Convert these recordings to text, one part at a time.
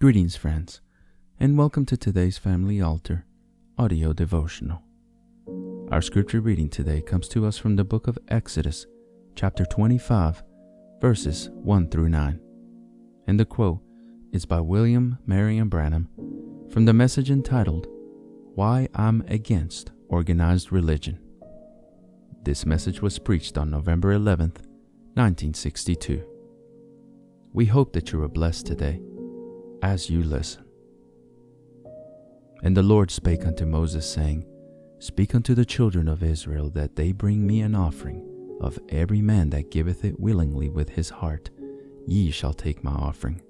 Greetings, friends, and welcome to today's Family Altar audio devotional. Our scripture reading today comes to us from the book of Exodus, chapter 25, verses 1 through 9. And the quote is by William Marion Branham from the message entitled, Why I'm Against Organized Religion. This message was preached on November 11th, 1962. We hope that you are blessed today as you listen. And the Lord spake unto Moses, saying, Speak unto the children of Israel that they bring me an offering of every man that giveth it willingly with his heart. Ye shall take my offering.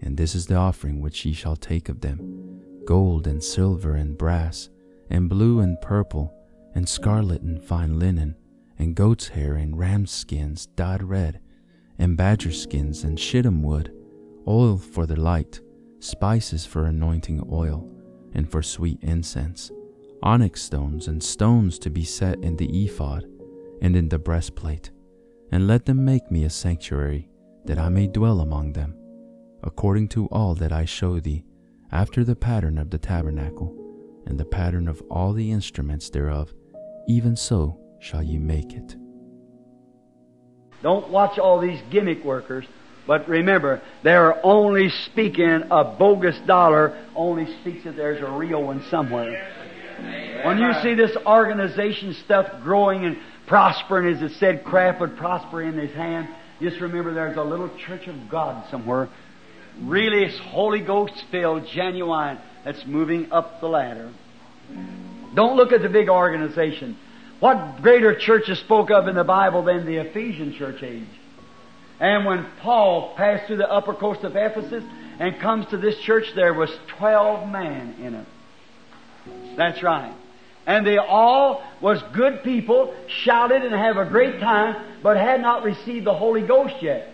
And this is the offering which ye shall take of them gold and silver and brass, and blue and purple, and scarlet and fine linen, and goat's hair and ram's skins dyed red, and badger skins and shittim wood, oil for the light, spices for anointing oil, and for sweet incense, onyx stones and stones to be set in the ephod and in the breastplate, and let them make me a sanctuary, that I may dwell among them, according to all that I show thee, after the pattern of the tabernacle, and the pattern of all the instruments thereof, even so shall ye make it. Don't watch all these gimmick workers, but remember, they're only speaking a bogus dollar, only speaks that there's a real one somewhere. When you see this organization stuff growing and prospering, as it said, craft would prosper in his hand, just remember there's a little church of God somewhere. Really, it's Holy Ghost filled, genuine, that's moving up the ladder. Don't look at the big organization. What greater church is spoke of in the Bible than the Ephesian church age? And when Paul passed through the upper coast of Ephesus and comes to this church, there was twelve men in it. That's right. And they all was good people, shouted and have a great time, but had not received the Holy Ghost yet.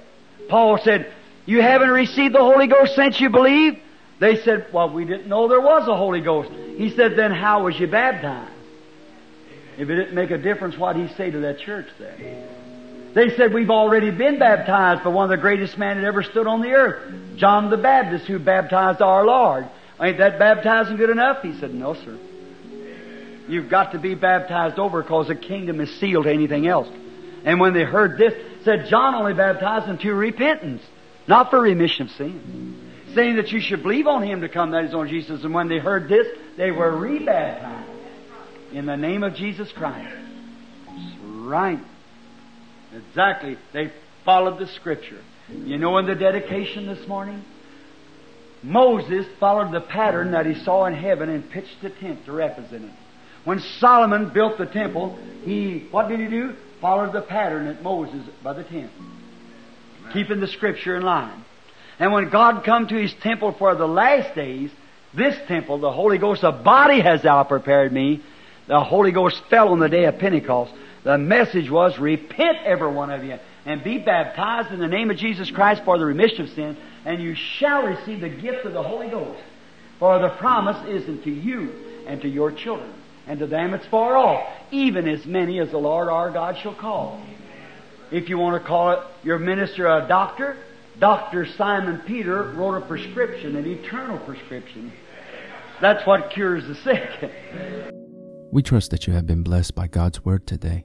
Paul said, You haven't received the Holy Ghost since you believe? They said, Well, we didn't know there was a Holy Ghost. He said, Then how was you baptized? If it didn't make a difference, what he say to that church there? They said, We've already been baptized by one of the greatest men that ever stood on the earth, John the Baptist, who baptized our Lord. Ain't that baptizing good enough? He said, No, sir. You've got to be baptized over because the kingdom is sealed to anything else. And when they heard this, said John only baptized unto repentance, not for remission of sin. Saying that you should believe on him to come, that is on Jesus. And when they heard this, they were rebaptized in the name of Jesus Christ. Right. Exactly. They followed the scripture. You know in the dedication this morning? Moses followed the pattern that he saw in heaven and pitched the tent to represent it. When Solomon built the temple, he, what did he do? Followed the pattern that Moses by the tent. Keeping the scripture in line. And when God come to his temple for the last days, this temple, the Holy Ghost, a body has thou prepared me. The Holy Ghost fell on the day of Pentecost. The message was, repent every one of you and be baptized in the name of Jesus Christ for the remission of sin, and you shall receive the gift of the Holy Ghost. For the promise is unto you and to your children, and to them it's far off, even as many as the Lord our God shall call. If you want to call it your minister a doctor, Dr. Simon Peter wrote a prescription, an eternal prescription. That's what cures the sick. We trust that you have been blessed by God's Word today.